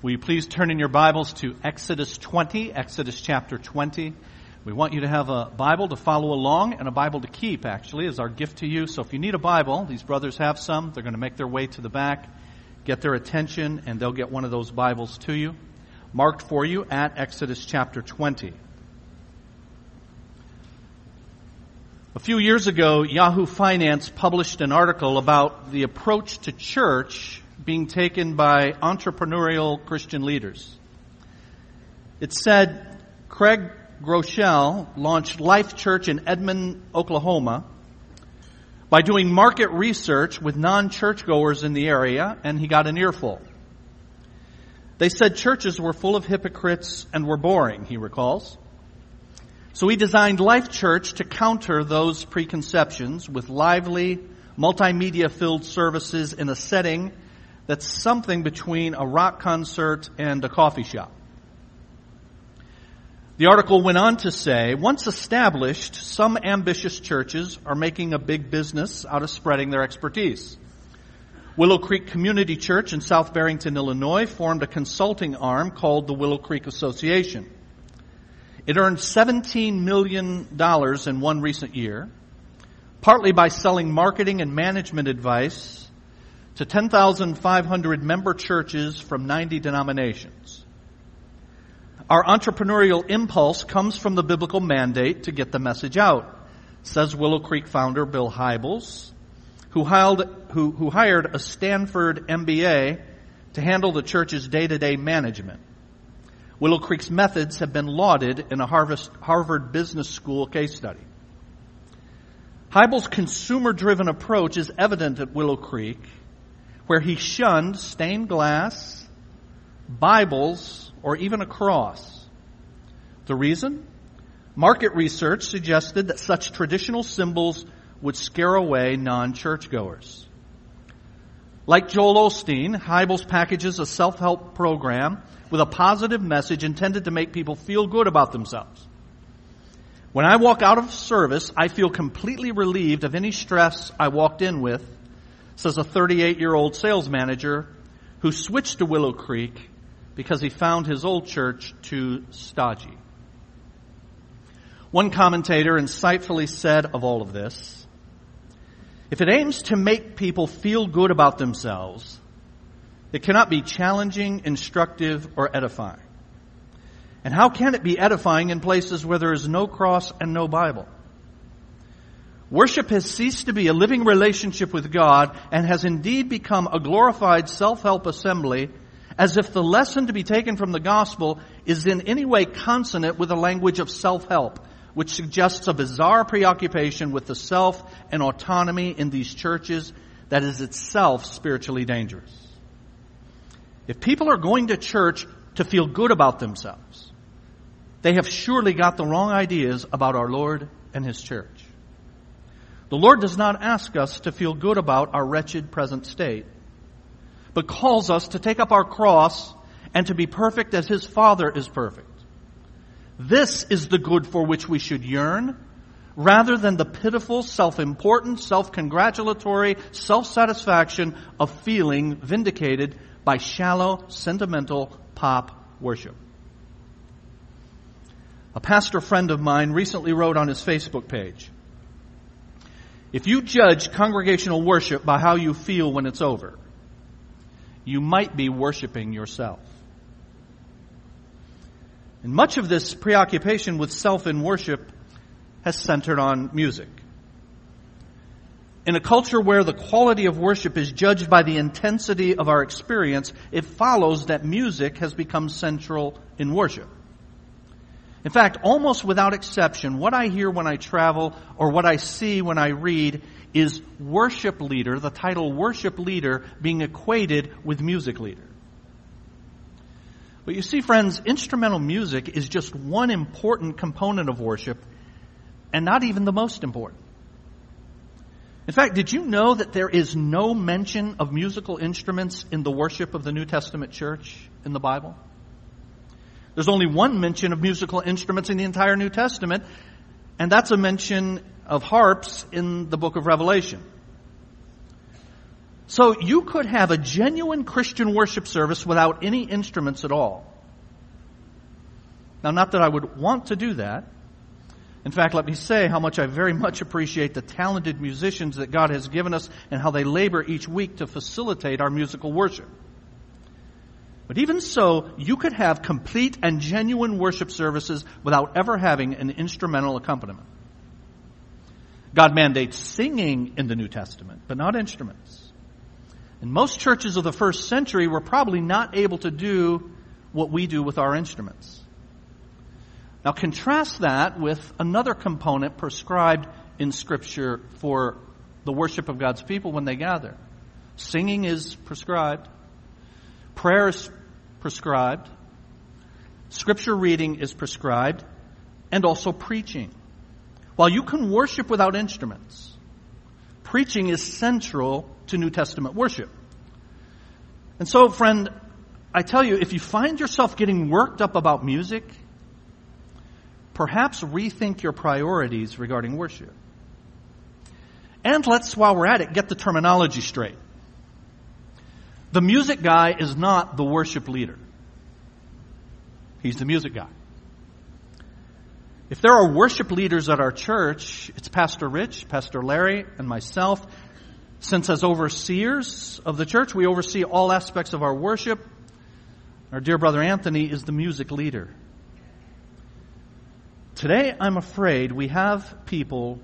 Will you please turn in your Bibles to Exodus 20, Exodus chapter 20. We want you to have a Bible to follow along and a Bible to keep, actually, as our gift to you. So if you need a Bible, these brothers have some. They're going to make their way to the back, get their attention, and they'll get one of those Bibles to you, marked for you at Exodus chapter 20. A few years ago, Yahoo Finance published an article about the approach to church being taken by entrepreneurial Christian leaders. It said Craig Groeschel launched Life Church in Edmond, Oklahoma by doing market research with non-churchgoers in the area and he got an earful. They said churches were full of hypocrites and were boring, he recalls. So he designed Life Church to counter those preconceptions with lively, multimedia filled services in a setting that's something between a rock concert and a coffee shop. The article went on to say, once established, some ambitious churches are making a big business out of spreading their expertise. Willow Creek Community Church in South Barrington, Illinois formed a consulting arm called the Willow Creek Association. It earned $17 million in one recent year, partly by selling marketing and management advice to 10,500 member churches from 90 denominations. Our entrepreneurial impulse comes from the biblical mandate to get the message out, says Willow Creek founder Bill Hybels, who hired, a Stanford MBA to handle the church's day-to-day management. Willow Creek's methods have been lauded in a Harvard Business School case study. Hybels' consumer-driven approach is evident at Willow Creek where he shunned stained glass, Bibles, or even a cross. The reason? Market research suggested that such traditional symbols would scare away non-churchgoers. Like Joel Osteen, Hybels packages a self-help program with a positive message intended to make people feel good about themselves. When I walk out of service, I feel completely relieved of any stress I walked in with says a 38 year old sales manager who switched to Willow Creek because he found his old church too stodgy. One commentator insightfully said of all of this, if it aims to make people feel good about themselves, it cannot be challenging, instructive, or edifying. And how can it be edifying in places where there is no cross and no Bible? Worship has ceased to be a living relationship with God and has indeed become a glorified self-help assembly as if the lesson to be taken from the gospel is in any way consonant with the language of self-help, which suggests a bizarre preoccupation with the self and autonomy in these churches that is itself spiritually dangerous. If people are going to church to feel good about themselves, they have surely got the wrong ideas about our Lord and His church. The Lord does not ask us to feel good about our wretched present state, but calls us to take up our cross and to be perfect as His Father is perfect. This is the good for which we should yearn, rather than the pitiful, self-important, self-congratulatory self-satisfaction of feeling vindicated by shallow, sentimental pop worship. A pastor friend of mine recently wrote on his Facebook page, if you judge congregational worship by how you feel when it's over, you might be worshiping yourself. And much of this preoccupation with self in worship has centered on music. In a culture where the quality of worship is judged by the intensity of our experience, it follows that music has become central in worship. In fact, almost without exception, what I hear when I travel or what I see when I read is worship leader, the title worship leader being equated with music leader. But you see, friends, instrumental music is just one important component of worship and not even the most important. In fact, did you know that there is no mention of musical instruments in the worship of the New Testament church in the Bible? There's only one mention of musical instruments in the entire New Testament, and that's a mention of harps in the book of Revelation. So you could have a genuine Christian worship service without any instruments at all. Now, not that I would want to do that. In fact, let me say how much I very much appreciate the talented musicians that God has given us and how they labor each week to facilitate our musical worship. But even so, you could have complete and genuine worship services without ever having an instrumental accompaniment. God mandates singing in the New Testament, but not instruments. And most churches of the first century were probably not able to do what we do with our instruments. Now contrast that with another component prescribed in scripture for the worship of God's people when they gather. Singing is prescribed. Prayer is prescribed. Scripture reading is prescribed. And also preaching. While you can worship without instruments, preaching is central to New Testament worship. And so, friend, I tell you, if you find yourself getting worked up about music, perhaps rethink your priorities regarding worship. And let's, while we're at it, get the terminology straight. The music guy is not the worship leader. He's the music guy. If there are worship leaders at our church, it's Pastor Rich, Pastor Larry, and myself. Since as overseers of the church, we oversee all aspects of our worship. Our dear brother Anthony is the music leader. Today, I'm afraid we have people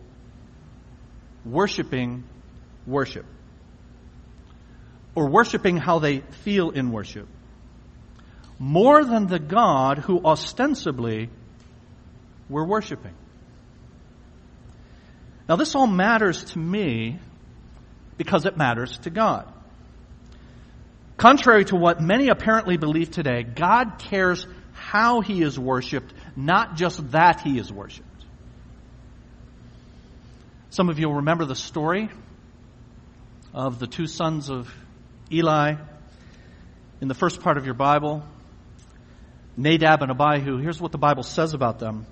worshiping worship. Or worshiping how they feel in worship. More than the God who ostensibly we're worshiping. Now, this all matters to me because it matters to God. Contrary to what many apparently believe today, God cares how he is worshiped, not just that he is worshiped. Some of you will remember the story of the two sons of Eli in the first part of your Bible. Nadab and Abihu, here's what the Bible says about them.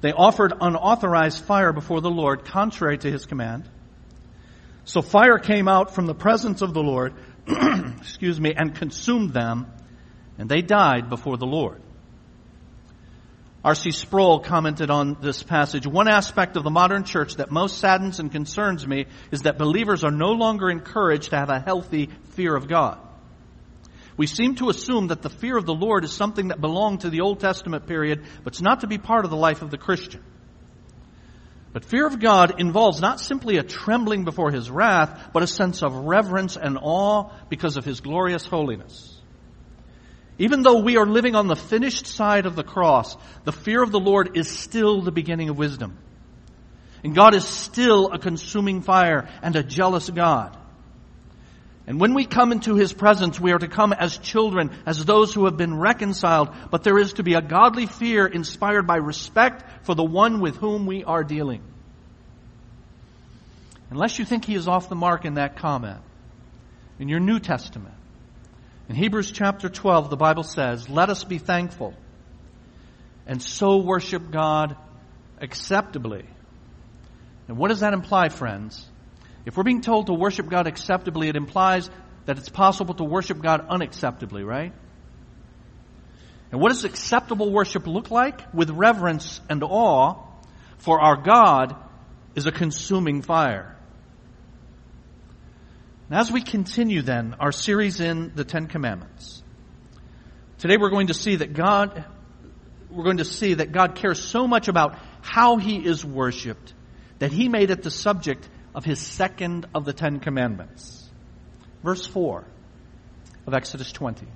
They offered unauthorized fire before the Lord, contrary to his command. So fire came out from the presence of the Lord, excuse me, and consumed them, and they died before the Lord. R.C. Sproul commented on this passage, one aspect of the modern church that most saddens and concerns me is that believers are no longer encouraged to have a healthy fear of God. We seem to assume that the fear of the Lord is something that belonged to the Old Testament period, but it's not to be part of the life of the Christian. But fear of God involves not simply a trembling before His wrath, but a sense of reverence and awe because of His glorious holiness. Even though we are living on the finished side of the cross, the fear of the Lord is still the beginning of wisdom. And God is still a consuming fire and a jealous God. And when we come into His presence, we are to come as children, as those who have been reconciled, but there is to be a godly fear inspired by respect for the one with whom we are dealing. Unless you think He is off the mark in that comment, in your New Testament, in Hebrews chapter 12, the Bible says, let us be thankful and so worship God acceptably. And what does that imply, friends? If we're being told to worship God acceptably, it implies that it's possible to worship God unacceptably, right? And what does acceptable worship look like? With reverence and awe, for our God is a consuming fire. And as we continue then our series in the Ten Commandments, today we're going to see that God, we're going to see that God cares so much about how He is worshiped that He made it the subject of his second of the Ten Commandments. Verse 4 of Exodus 20.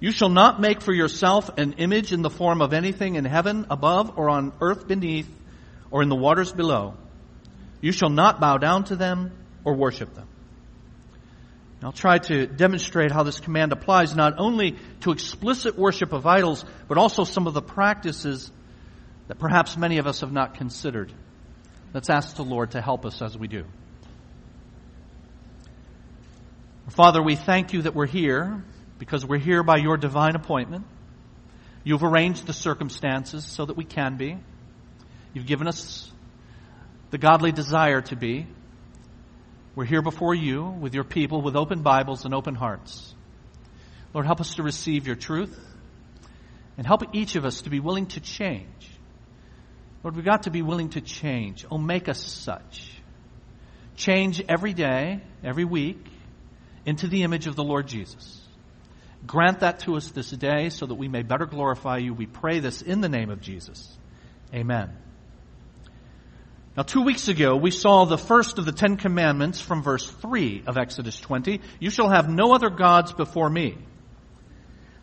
You shall not make for yourself an image in the form of anything in heaven above or on earth beneath or in the waters below. You shall not bow down to them or worship them. I'll try to demonstrate how this command applies not only to explicit worship of idols, but also some of the practices that perhaps many of us have not considered. Let's ask the Lord to help us as we do. Father, we thank you that we're here because we're here by your divine appointment. You've arranged the circumstances so that we can be. You've given us the godly desire to be. We're here before you with your people with open Bibles and open hearts. Lord, help us to receive your truth and help each of us to be willing to change. Lord, we've got to be willing to change. Oh, make us such. Change every day, every week, into the image of the Lord Jesus. Grant that to us this day so that we may better glorify you. We pray this in the name of Jesus. Amen. Now, two weeks ago, we saw the first of the Ten Commandments from verse 3 of Exodus 20. You shall have no other gods before me.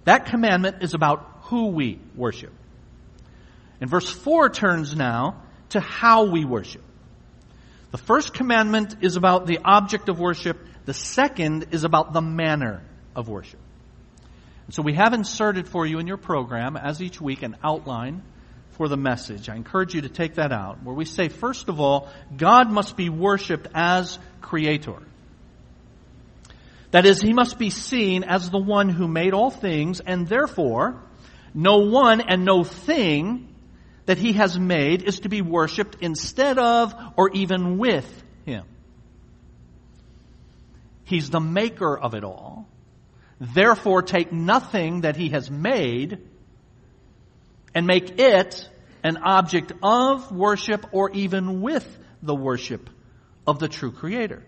That commandment is about who we worship. And verse 4 turns now to how we worship. The first commandment is about the object of worship. The second is about the manner of worship. And so we have inserted for you in your program, as each week, an outline for the message. I encourage you to take that out, where we say, first of all, God must be worshiped as creator. That is, he must be seen as the one who made all things, and therefore, no one and no thing that he has made is to be worshiped instead of or even with him. He's the maker of it all. Therefore, take nothing that he has made and make it an object of worship or even with the worship of the true Creator.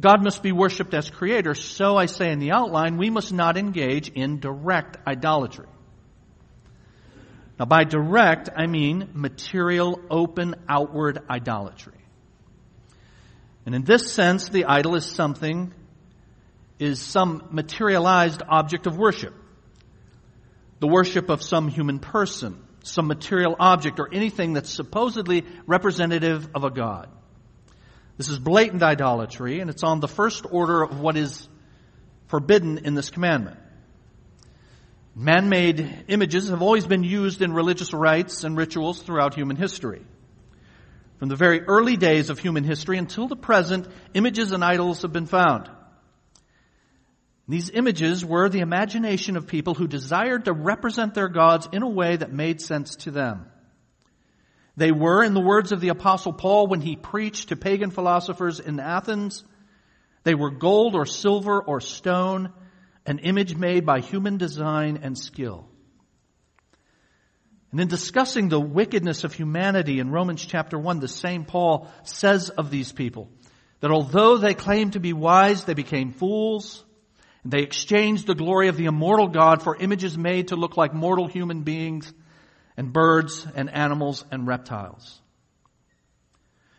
God must be worshiped as Creator, so I say in the outline, we must not engage in direct idolatry. Now, by direct, I mean material, open, outward idolatry. And in this sense, the idol is something, is some materialized object of worship the worship of some human person, some material object, or anything that's supposedly representative of a god. This is blatant idolatry, and it's on the first order of what is forbidden in this commandment. Man-made images have always been used in religious rites and rituals throughout human history. From the very early days of human history until the present, images and idols have been found. These images were the imagination of people who desired to represent their gods in a way that made sense to them. They were, in the words of the apostle Paul when he preached to pagan philosophers in Athens, they were gold or silver or stone, an image made by human design and skill. And in discussing the wickedness of humanity in Romans chapter 1, the same Paul says of these people that although they claimed to be wise, they became fools. They exchanged the glory of the immortal God for images made to look like mortal human beings and birds and animals and reptiles.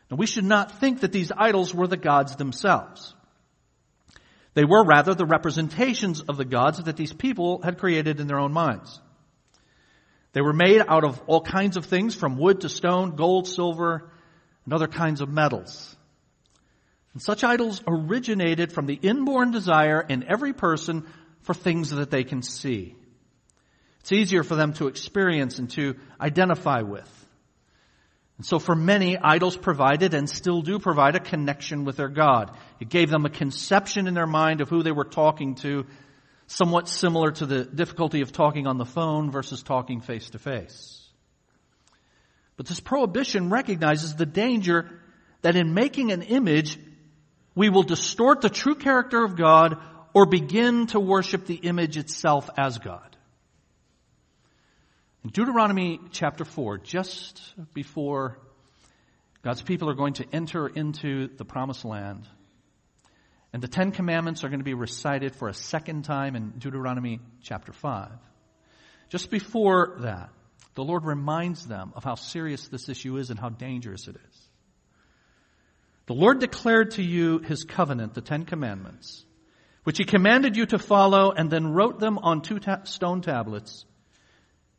Now we should not think that these idols were the gods themselves. They were rather the representations of the gods that these people had created in their own minds. They were made out of all kinds of things from wood to stone, gold, silver, and other kinds of metals. And such idols originated from the inborn desire in every person for things that they can see. It's easier for them to experience and to identify with. And so for many, idols provided and still do provide a connection with their God. It gave them a conception in their mind of who they were talking to, somewhat similar to the difficulty of talking on the phone versus talking face to face. But this prohibition recognizes the danger that in making an image, we will distort the true character of God or begin to worship the image itself as God. In Deuteronomy chapter 4, just before God's people are going to enter into the promised land, and the Ten Commandments are going to be recited for a second time in Deuteronomy chapter 5. Just before that, the Lord reminds them of how serious this issue is and how dangerous it is. The Lord declared to you his covenant, the Ten Commandments, which he commanded you to follow and then wrote them on two ta- stone tablets.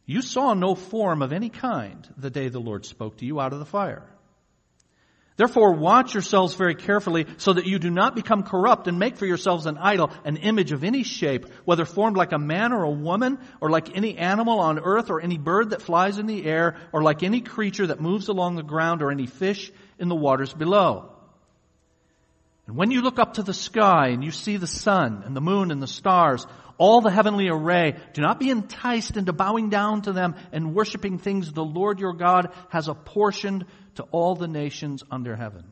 You saw no form of any kind the day the Lord spoke to you out of the fire. Therefore watch yourselves very carefully so that you do not become corrupt and make for yourselves an idol, an image of any shape, whether formed like a man or a woman, or like any animal on earth, or any bird that flies in the air, or like any creature that moves along the ground, or any fish in the waters below. And when you look up to the sky and you see the sun and the moon and the stars, all the heavenly array, do not be enticed into bowing down to them and worshiping things the Lord your God has apportioned to all the nations under heaven.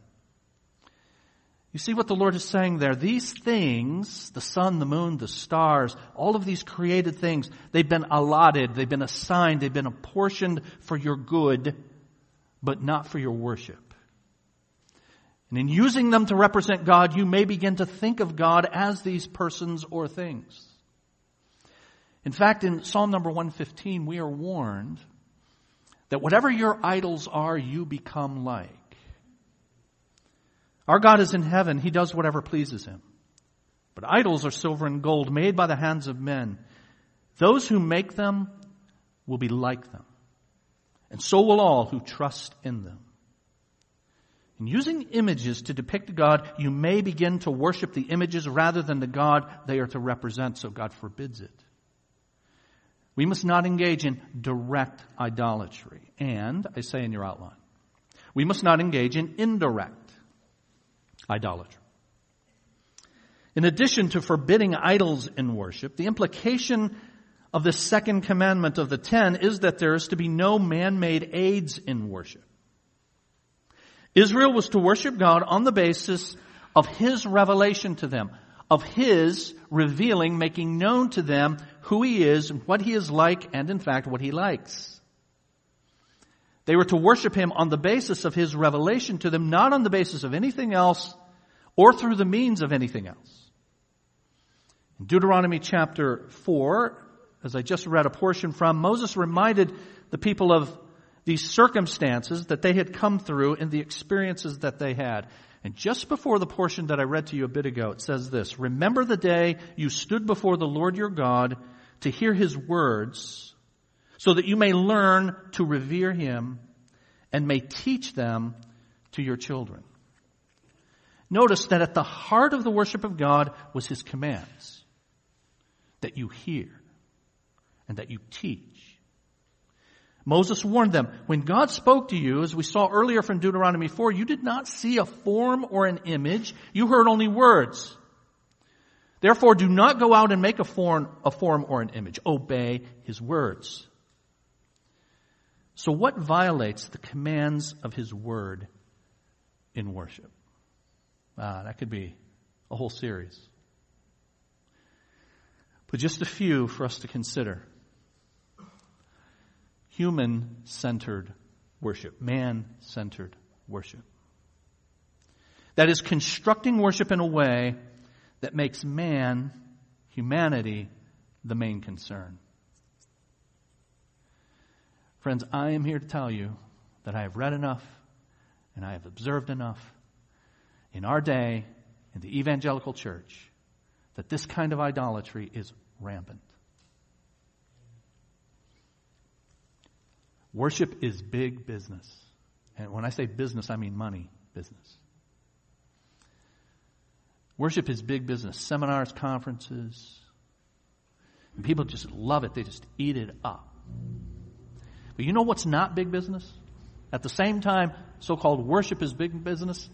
You see what the Lord is saying there? These things, the sun, the moon, the stars, all of these created things, they've been allotted, they've been assigned, they've been apportioned for your good, but not for your worship. And in using them to represent God, you may begin to think of God as these persons or things. In fact, in Psalm number 115, we are warned that whatever your idols are, you become like. Our God is in heaven. He does whatever pleases him. But idols are silver and gold made by the hands of men. Those who make them will be like them. And so will all who trust in them. In using images to depict God, you may begin to worship the images rather than the God they are to represent, so God forbids it. We must not engage in direct idolatry. And, I say in your outline, we must not engage in indirect idolatry. In addition to forbidding idols in worship, the implication of the second commandment of the ten is that there is to be no man-made aids in worship. Israel was to worship God on the basis of His revelation to them, of His revealing, making known to them who He is, what He is like, and in fact what He likes. They were to worship Him on the basis of His revelation to them, not on the basis of anything else or through the means of anything else. In Deuteronomy chapter 4, as I just read a portion from, Moses reminded the people of these circumstances that they had come through and the experiences that they had. And just before the portion that I read to you a bit ago, it says this, Remember the day you stood before the Lord your God to hear his words, so that you may learn to revere him and may teach them to your children. Notice that at the heart of the worship of God was his commands that you hear and that you teach. Moses warned them, when God spoke to you, as we saw earlier from Deuteronomy 4, you did not see a form or an image. You heard only words. Therefore, do not go out and make a form, a form or an image. Obey his words. So what violates the commands of his word in worship? Ah, that could be a whole series. But just a few for us to consider human centered worship, man centered worship. That is constructing worship in a way that makes man, humanity, the main concern. Friends, I am here to tell you that I have read enough and I have observed enough in our day in the evangelical church that this kind of idolatry is rampant. Worship is big business. And when I say business, I mean money business. Worship is big business. Seminars, conferences. And people just love it. They just eat it up. But you know what's not big business? At the same time, so-called worship is big business.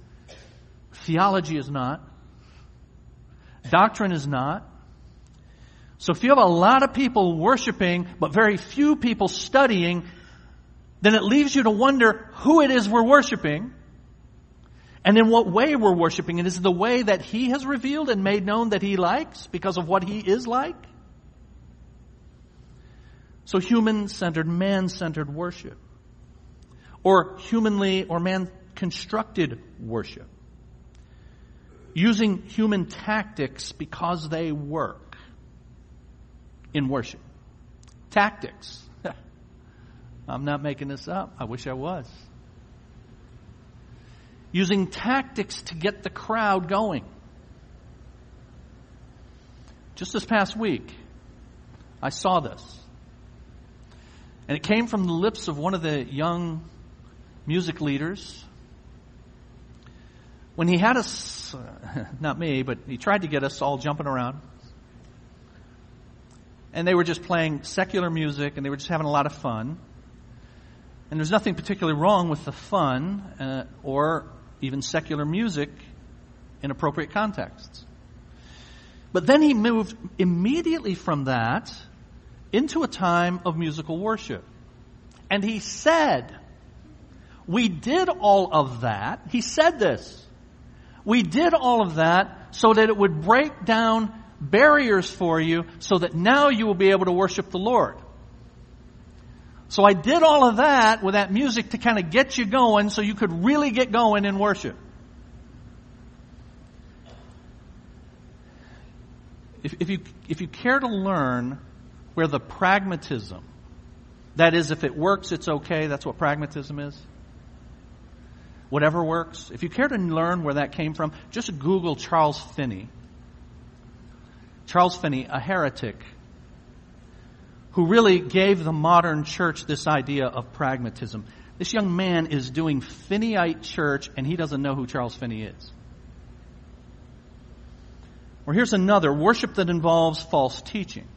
Theology is not. Doctrine is not. So if you have a lot of people worshiping, but very few people studying, then it leaves you to wonder who it is we're worshiping and in what way we're worshiping. And is it the way that He has revealed and made known that He likes because of what He is like? So human-centered, man-centered worship. Or humanly or man-constructed worship. Using human tactics because they work in worship. Tactics. I'm not making this up. I wish I was. Using tactics to get the crowd going. Just this past week, I saw this. And it came from the lips of one of the young music leaders. When he had us, not me, but he tried to get us all jumping around. And they were just playing secular music and they were just having a lot of fun. And there's nothing particularly wrong with the fun uh, or even secular music in appropriate contexts. But then he moved immediately from that into a time of musical worship. And he said, we did all of that. He said this. We did all of that so that it would break down barriers for you so that now you will be able to worship the Lord. So I did all of that with that music to kind of get you going so you could really get going in worship. If, if, you, if you care to learn where the pragmatism, that is, if it works, it's okay, that's what pragmatism is. Whatever works. If you care to learn where that came from, just Google Charles Finney. Charles Finney, a heretic, who really gave the modern church this idea of pragmatism. This young man is doing Finneyite church and he doesn't know who Charles Finney is. Or here's another worship that involves false teaching,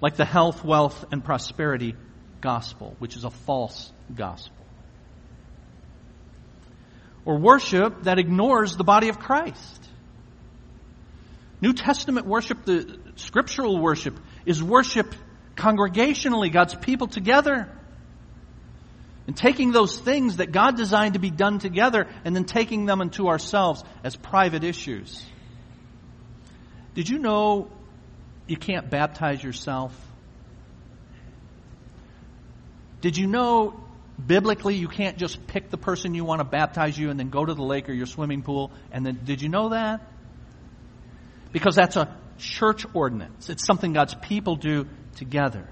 like the health, wealth, and prosperity gospel, which is a false gospel. Or worship that ignores the body of Christ. New Testament worship, the scriptural worship, is worship congregationally, God's people together. And taking those things that God designed to be done together and then taking them into ourselves as private issues. Did you know you can't baptize yourself? Did you know biblically you can't just pick the person you want to baptize you and then go to the lake or your swimming pool and then did you know that? because that's a church ordinance. It's something God's people do together.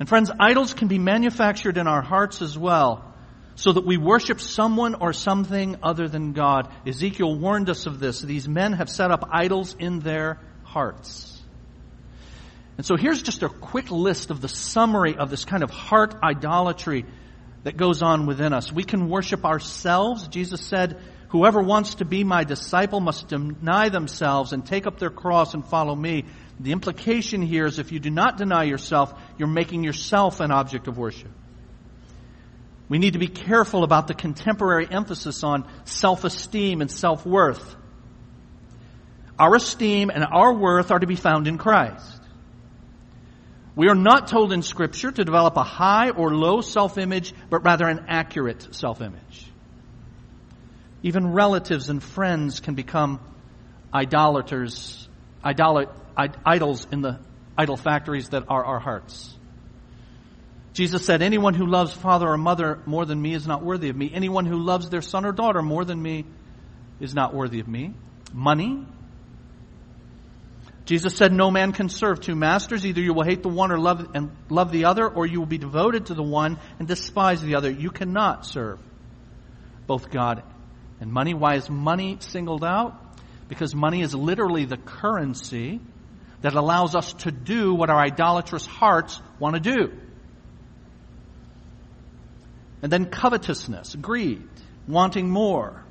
And friends, idols can be manufactured in our hearts as well, so that we worship someone or something other than God. Ezekiel warned us of this. These men have set up idols in their hearts. And so here's just a quick list of the summary of this kind of heart idolatry that goes on within us. We can worship ourselves. Jesus said, Whoever wants to be my disciple must deny themselves and take up their cross and follow me. The implication here is if you do not deny yourself, you're making yourself an object of worship. We need to be careful about the contemporary emphasis on self-esteem and self-worth. Our esteem and our worth are to be found in Christ. We are not told in scripture to develop a high or low self-image, but rather an accurate self-image. Even relatives and friends can become idolaters, idol, idols in the idol factories that are our hearts. Jesus said, anyone who loves father or mother more than me is not worthy of me. Anyone who loves their son or daughter more than me is not worthy of me. Money. Jesus said, no man can serve two masters. Either you will hate the one or love, and love the other, or you will be devoted to the one and despise the other. You cannot serve both God and money. Why is money singled out? Because money is literally the currency that allows us to do what our idolatrous hearts want to do. And then covetousness, greed, wanting more,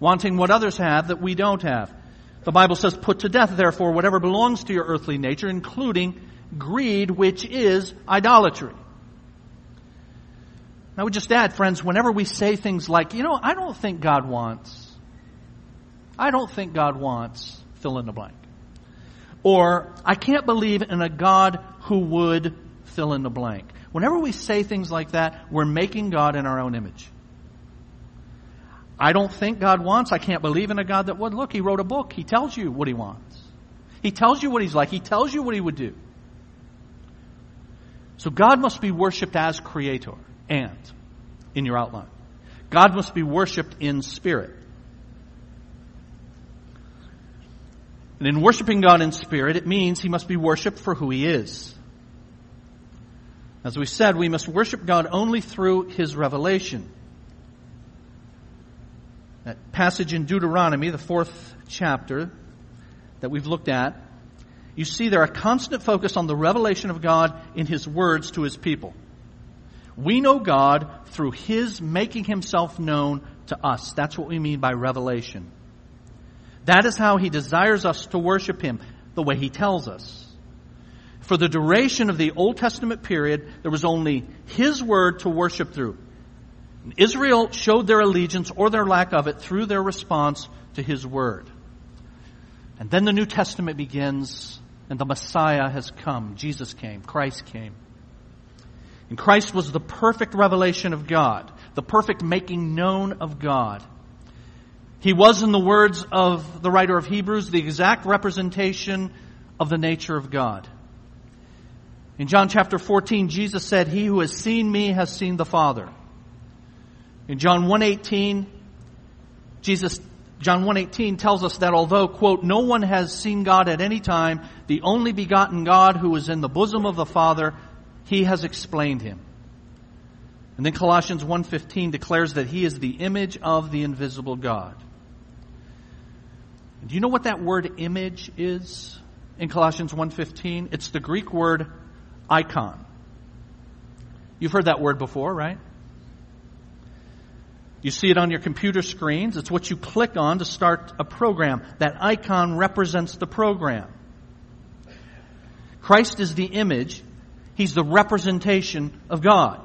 wanting what others have that we don't have. The Bible says, put to death, therefore, whatever belongs to your earthly nature, including greed, which is idolatry. I would just add, friends, whenever we say things like, you know, I don't think God wants, I don't think God wants, fill in the blank. Or, I can't believe in a God who would fill in the blank. Whenever we say things like that, we're making God in our own image. I don't think God wants, I can't believe in a God that would. Look, He wrote a book. He tells you what He wants. He tells you what He's like. He tells you what He would do. So God must be worshiped as creator and in your outline. God must be worshiped in spirit. And in worshiping God in spirit, it means he must be worshiped for who he is. As we said, we must worship God only through his revelation. That passage in Deuteronomy, the fourth chapter that we've looked at, you see there a constant focus on the revelation of God in his words to his people. We know God through His making Himself known to us. That's what we mean by revelation. That is how He desires us to worship Him, the way He tells us. For the duration of the Old Testament period, there was only His Word to worship through. Israel showed their allegiance or their lack of it through their response to His Word. And then the New Testament begins and the Messiah has come. Jesus came. Christ came. And Christ was the perfect revelation of God, the perfect making known of God. He was, in the words of the writer of Hebrews, the exact representation of the nature of God. In John chapter 14, Jesus said, He who has seen me has seen the Father. In John 1.18, Jesus, John 1.18 tells us that although, quote, no one has seen God at any time, the only begotten God who is in the bosom of the Father, He has explained Him. And then Colossians 1.15 declares that He is the image of the invisible God. Do you know what that word image is in Colossians 1.15? It's the Greek word icon. You've heard that word before, right? You see it on your computer screens. It's what you click on to start a program. That icon represents the program. Christ is the image. He's the representation of God.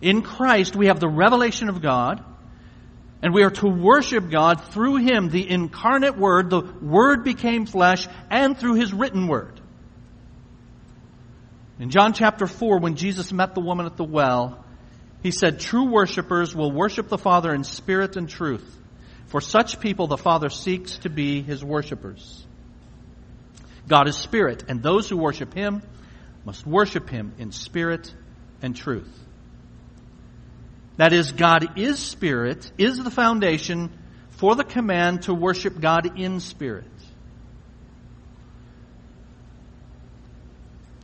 In Christ, we have the revelation of God, and we are to worship God through Him, the incarnate Word. The Word became flesh, and through His written Word. In John chapter 4, when Jesus met the woman at the well, he said, True worshippers will worship the Father in spirit and truth. For such people, the Father seeks to be his worshippers. God is spirit, and those who worship him must worship him in spirit and truth. That is, God is spirit, is the foundation for the command to worship God in spirit.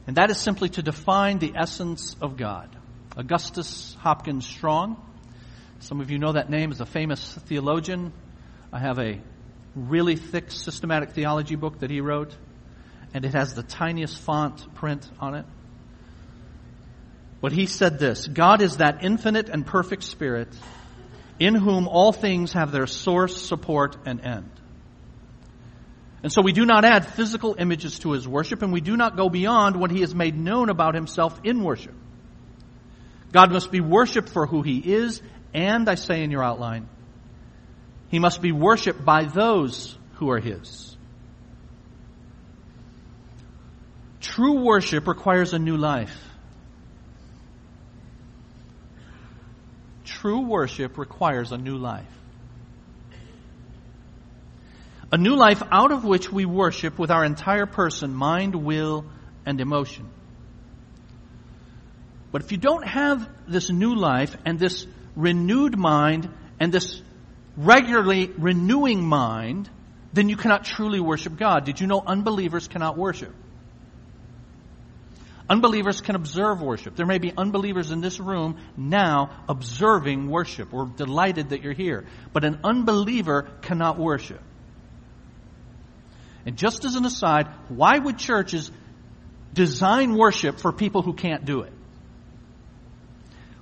And that is simply to define the essence of God. Augustus Hopkins Strong. Some of you know that name as a famous theologian. I have a really thick systematic theology book that he wrote, and it has the tiniest font print on it. But he said this God is that infinite and perfect Spirit in whom all things have their source, support, and end. And so we do not add physical images to his worship, and we do not go beyond what he has made known about himself in worship. God must be worshiped for who he is, and I say in your outline, he must be worshiped by those who are his. True worship requires a new life. True worship requires a new life. A new life out of which we worship with our entire person, mind, will, and emotion. But if you don't have this new life and this renewed mind and this regularly renewing mind, then you cannot truly worship God. Did you know unbelievers cannot worship? Unbelievers can observe worship. There may be unbelievers in this room now observing worship. We're delighted that you're here. But an unbeliever cannot worship. And just as an aside, why would churches design worship for people who can't do it?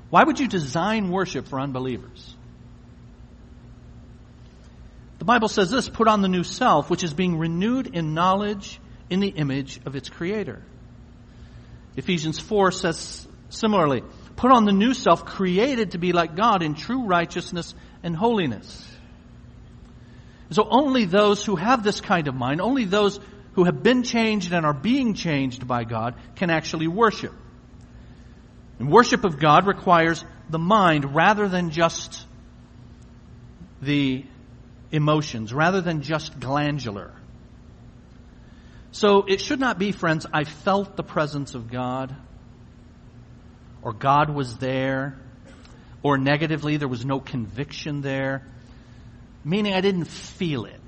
Why would you design worship for unbelievers? The Bible says this, put on the new self, which is being renewed in knowledge in the image of its creator. Ephesians 4 says similarly, put on the new self created to be like God in true righteousness and holiness. So only those who have this kind of mind, only those who have been changed and are being changed by God can actually worship. And worship of God requires the mind rather than just the emotions, rather than just glandular. So it should not be, friends, I felt the presence of God, or God was there, or negatively, there was no conviction there meaning I didn't feel it.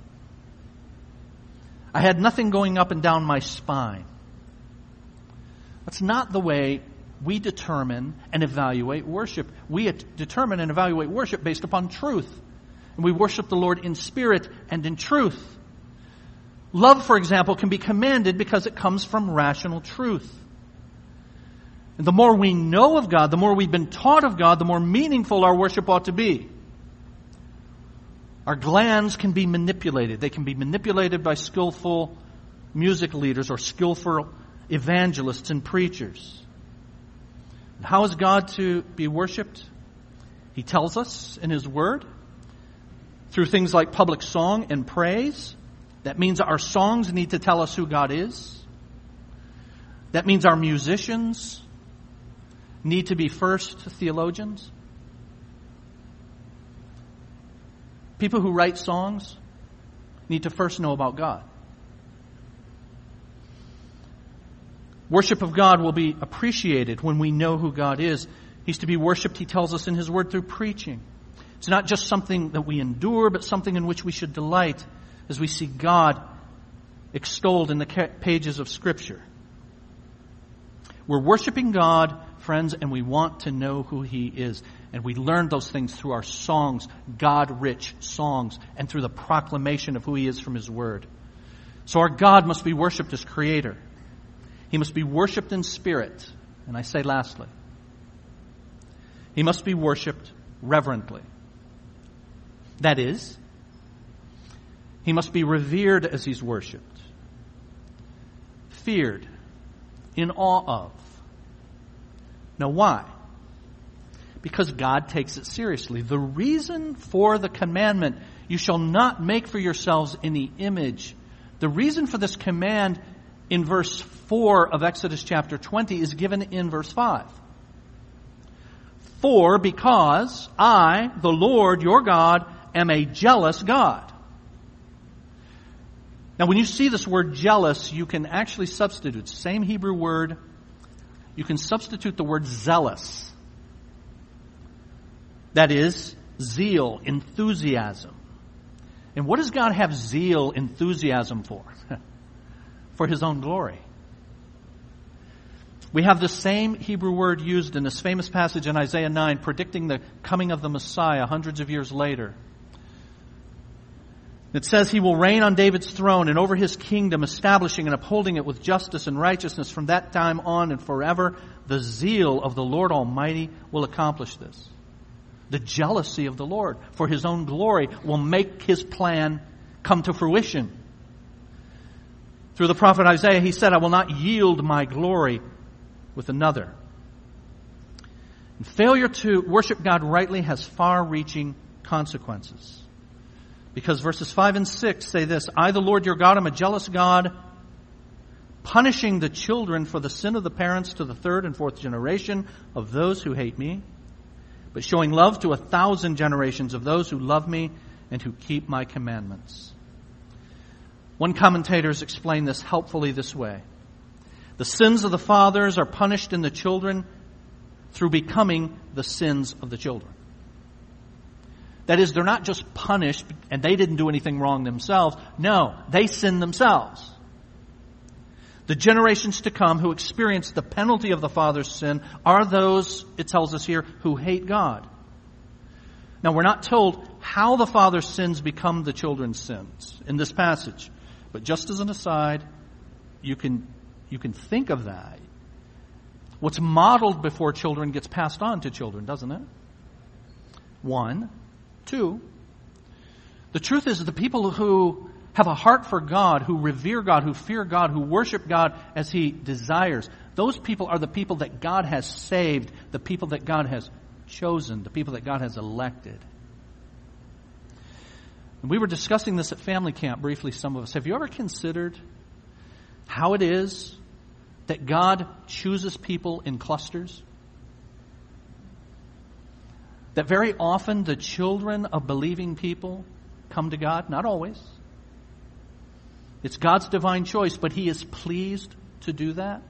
I had nothing going up and down my spine. That's not the way we determine and evaluate worship. We determine and evaluate worship based upon truth. And we worship the Lord in spirit and in truth. Love, for example, can be commanded because it comes from rational truth. And the more we know of God, the more we've been taught of God, the more meaningful our worship ought to be. Our glands can be manipulated. They can be manipulated by skillful music leaders or skillful evangelists and preachers. How is God to be worshiped? He tells us in His Word through things like public song and praise. That means our songs need to tell us who God is. That means our musicians need to be first theologians. People who write songs need to first know about God. Worship of God will be appreciated when we know who God is. He's to be worshiped, he tells us in his word, through preaching. It's not just something that we endure, but something in which we should delight as we see God extolled in the pages of Scripture. We're worshiping God, friends, and we want to know who He is. And we learn those things through our songs, God rich songs, and through the proclamation of who He is from His Word. So our God must be worshiped as Creator. He must be worshiped in spirit. And I say lastly, He must be worshiped reverently. That is, He must be revered as He's worshiped, feared, in awe of. Now, why? Because God takes it seriously. The reason for the commandment, you shall not make for yourselves any image. The reason for this command in verse 4 of Exodus chapter 20 is given in verse 5. For because I, the Lord your God, am a jealous God. Now when you see this word jealous, you can actually substitute, same Hebrew word, you can substitute the word zealous. That is, zeal, enthusiasm. And what does God have zeal, enthusiasm for? for His own glory. We have the same Hebrew word used in this famous passage in Isaiah 9 predicting the coming of the Messiah hundreds of years later. It says he will reign on David's throne and over his kingdom, establishing and upholding it with justice and righteousness from that time on and forever. The zeal of the Lord Almighty will accomplish this. The jealousy of the Lord for his own glory will make his plan come to fruition. Through the prophet Isaiah, he said, I will not yield my glory with another. And failure to worship God rightly has far reaching consequences. Because verses 5 and 6 say this I, the Lord your God, am a jealous God, punishing the children for the sin of the parents to the third and fourth generation of those who hate me, but showing love to a thousand generations of those who love me and who keep my commandments. One commentator has explained this helpfully this way. The sins of the fathers are punished in the children through becoming the sins of the children. That is, they're not just punished and they didn't do anything wrong themselves. No, they sinned themselves. The generations to come who experience the penalty of the father's sin are those, it tells us here, who hate God. Now we're not told how the father's sins become the children's sins in this passage. But just as an aside, you can, you can think of that. What's modeled before children gets passed on to children, doesn't it? One. Two, the truth is the people who have a heart for God, who revere God, who fear God, who worship God as He desires, those people are the people that God has saved, the people that God has chosen, the people that God has elected. And we were discussing this at family camp briefly, some of us. Have you ever considered how it is that God chooses people in clusters? That very often the children of believing people come to God? Not always. It's God's divine choice, but He is pleased to do that.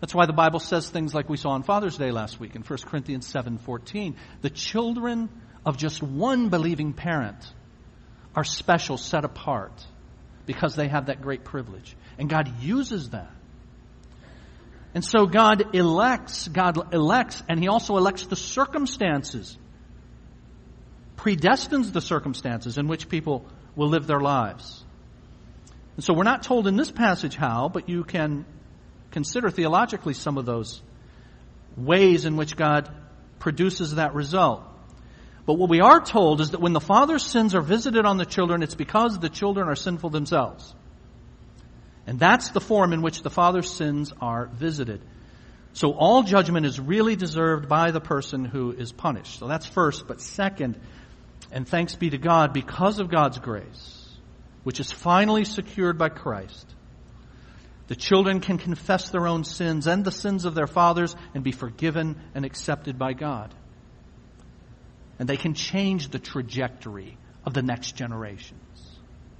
That's why the Bible says things like we saw on Father's Day last week in 1 Corinthians 7:14. The children of just one believing parent are special, set apart because they have that great privilege. And God uses that and so God elects, God elects, and He also elects the circumstances, predestines the circumstances in which people will live their lives. And so we're not told in this passage how, but you can consider theologically some of those ways in which God produces that result. But what we are told is that when the father's sins are visited on the children, it's because the children are sinful themselves. And that's the form in which the Father's sins are visited. So all judgment is really deserved by the person who is punished. So that's first. But second, and thanks be to God, because of God's grace, which is finally secured by Christ, the children can confess their own sins and the sins of their fathers and be forgiven and accepted by God. And they can change the trajectory of the next generations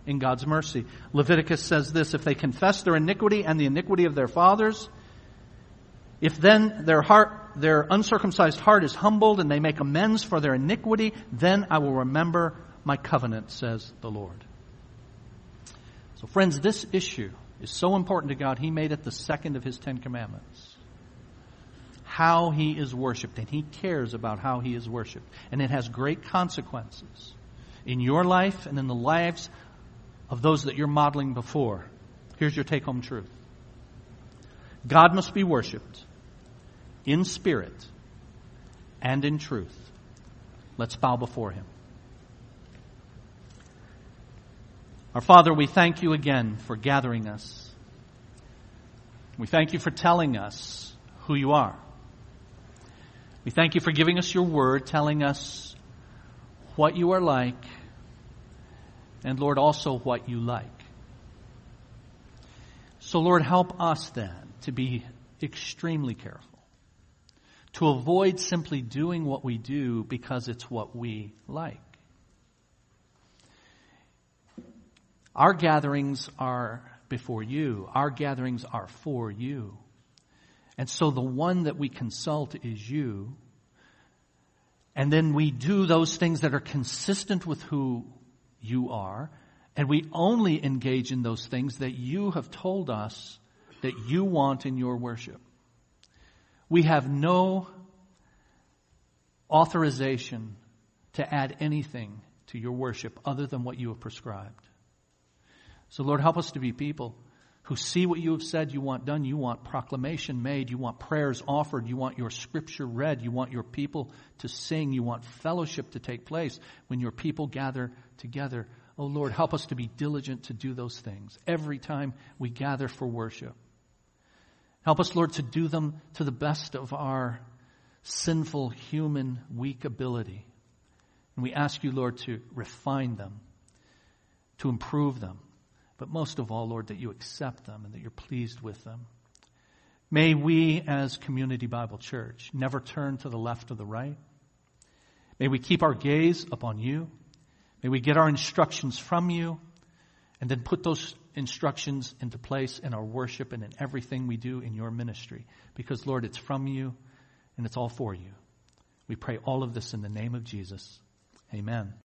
in God's mercy. Leviticus says this, if they confess their iniquity and the iniquity of their fathers, if then their heart, their uncircumcised heart is humbled and they make amends for their iniquity, then I will remember my covenant, says the Lord. So friends, this issue is so important to God, He made it the second of His Ten Commandments. How He is worshiped, and He cares about how He is worshiped. And it has great consequences in your life and in the lives of those that you're modeling before. Here's your take home truth. God must be worshiped in spirit and in truth. Let's bow before Him. Our Father, we thank you again for gathering us. We thank you for telling us who you are. We thank you for giving us your word, telling us what you are like, and Lord, also what you like. So Lord, help us then to be extremely careful to avoid simply doing what we do because it's what we like. Our gatherings are before you. Our gatherings are for you. And so the one that we consult is you. And then we do those things that are consistent with who you are. And we only engage in those things that you have told us that you want in your worship. We have no authorization to add anything to your worship other than what you have prescribed. So, Lord, help us to be people who see what you have said you want done. You want proclamation made. You want prayers offered. You want your scripture read. You want your people to sing. You want fellowship to take place when your people gather together. Oh, Lord, help us to be diligent to do those things every time we gather for worship. Help us, Lord, to do them to the best of our sinful, human, weak ability. And we ask you, Lord, to refine them, to improve them, but most of all, Lord, that you accept them and that you're pleased with them. May we, as Community Bible Church, never turn to the left or the right. May we keep our gaze upon you. May we get our instructions from you and then put those instructions into place in our worship and in everything we do in your ministry. Because, Lord, it's from you and it's all for you. We pray all of this in the name of Jesus. Amen.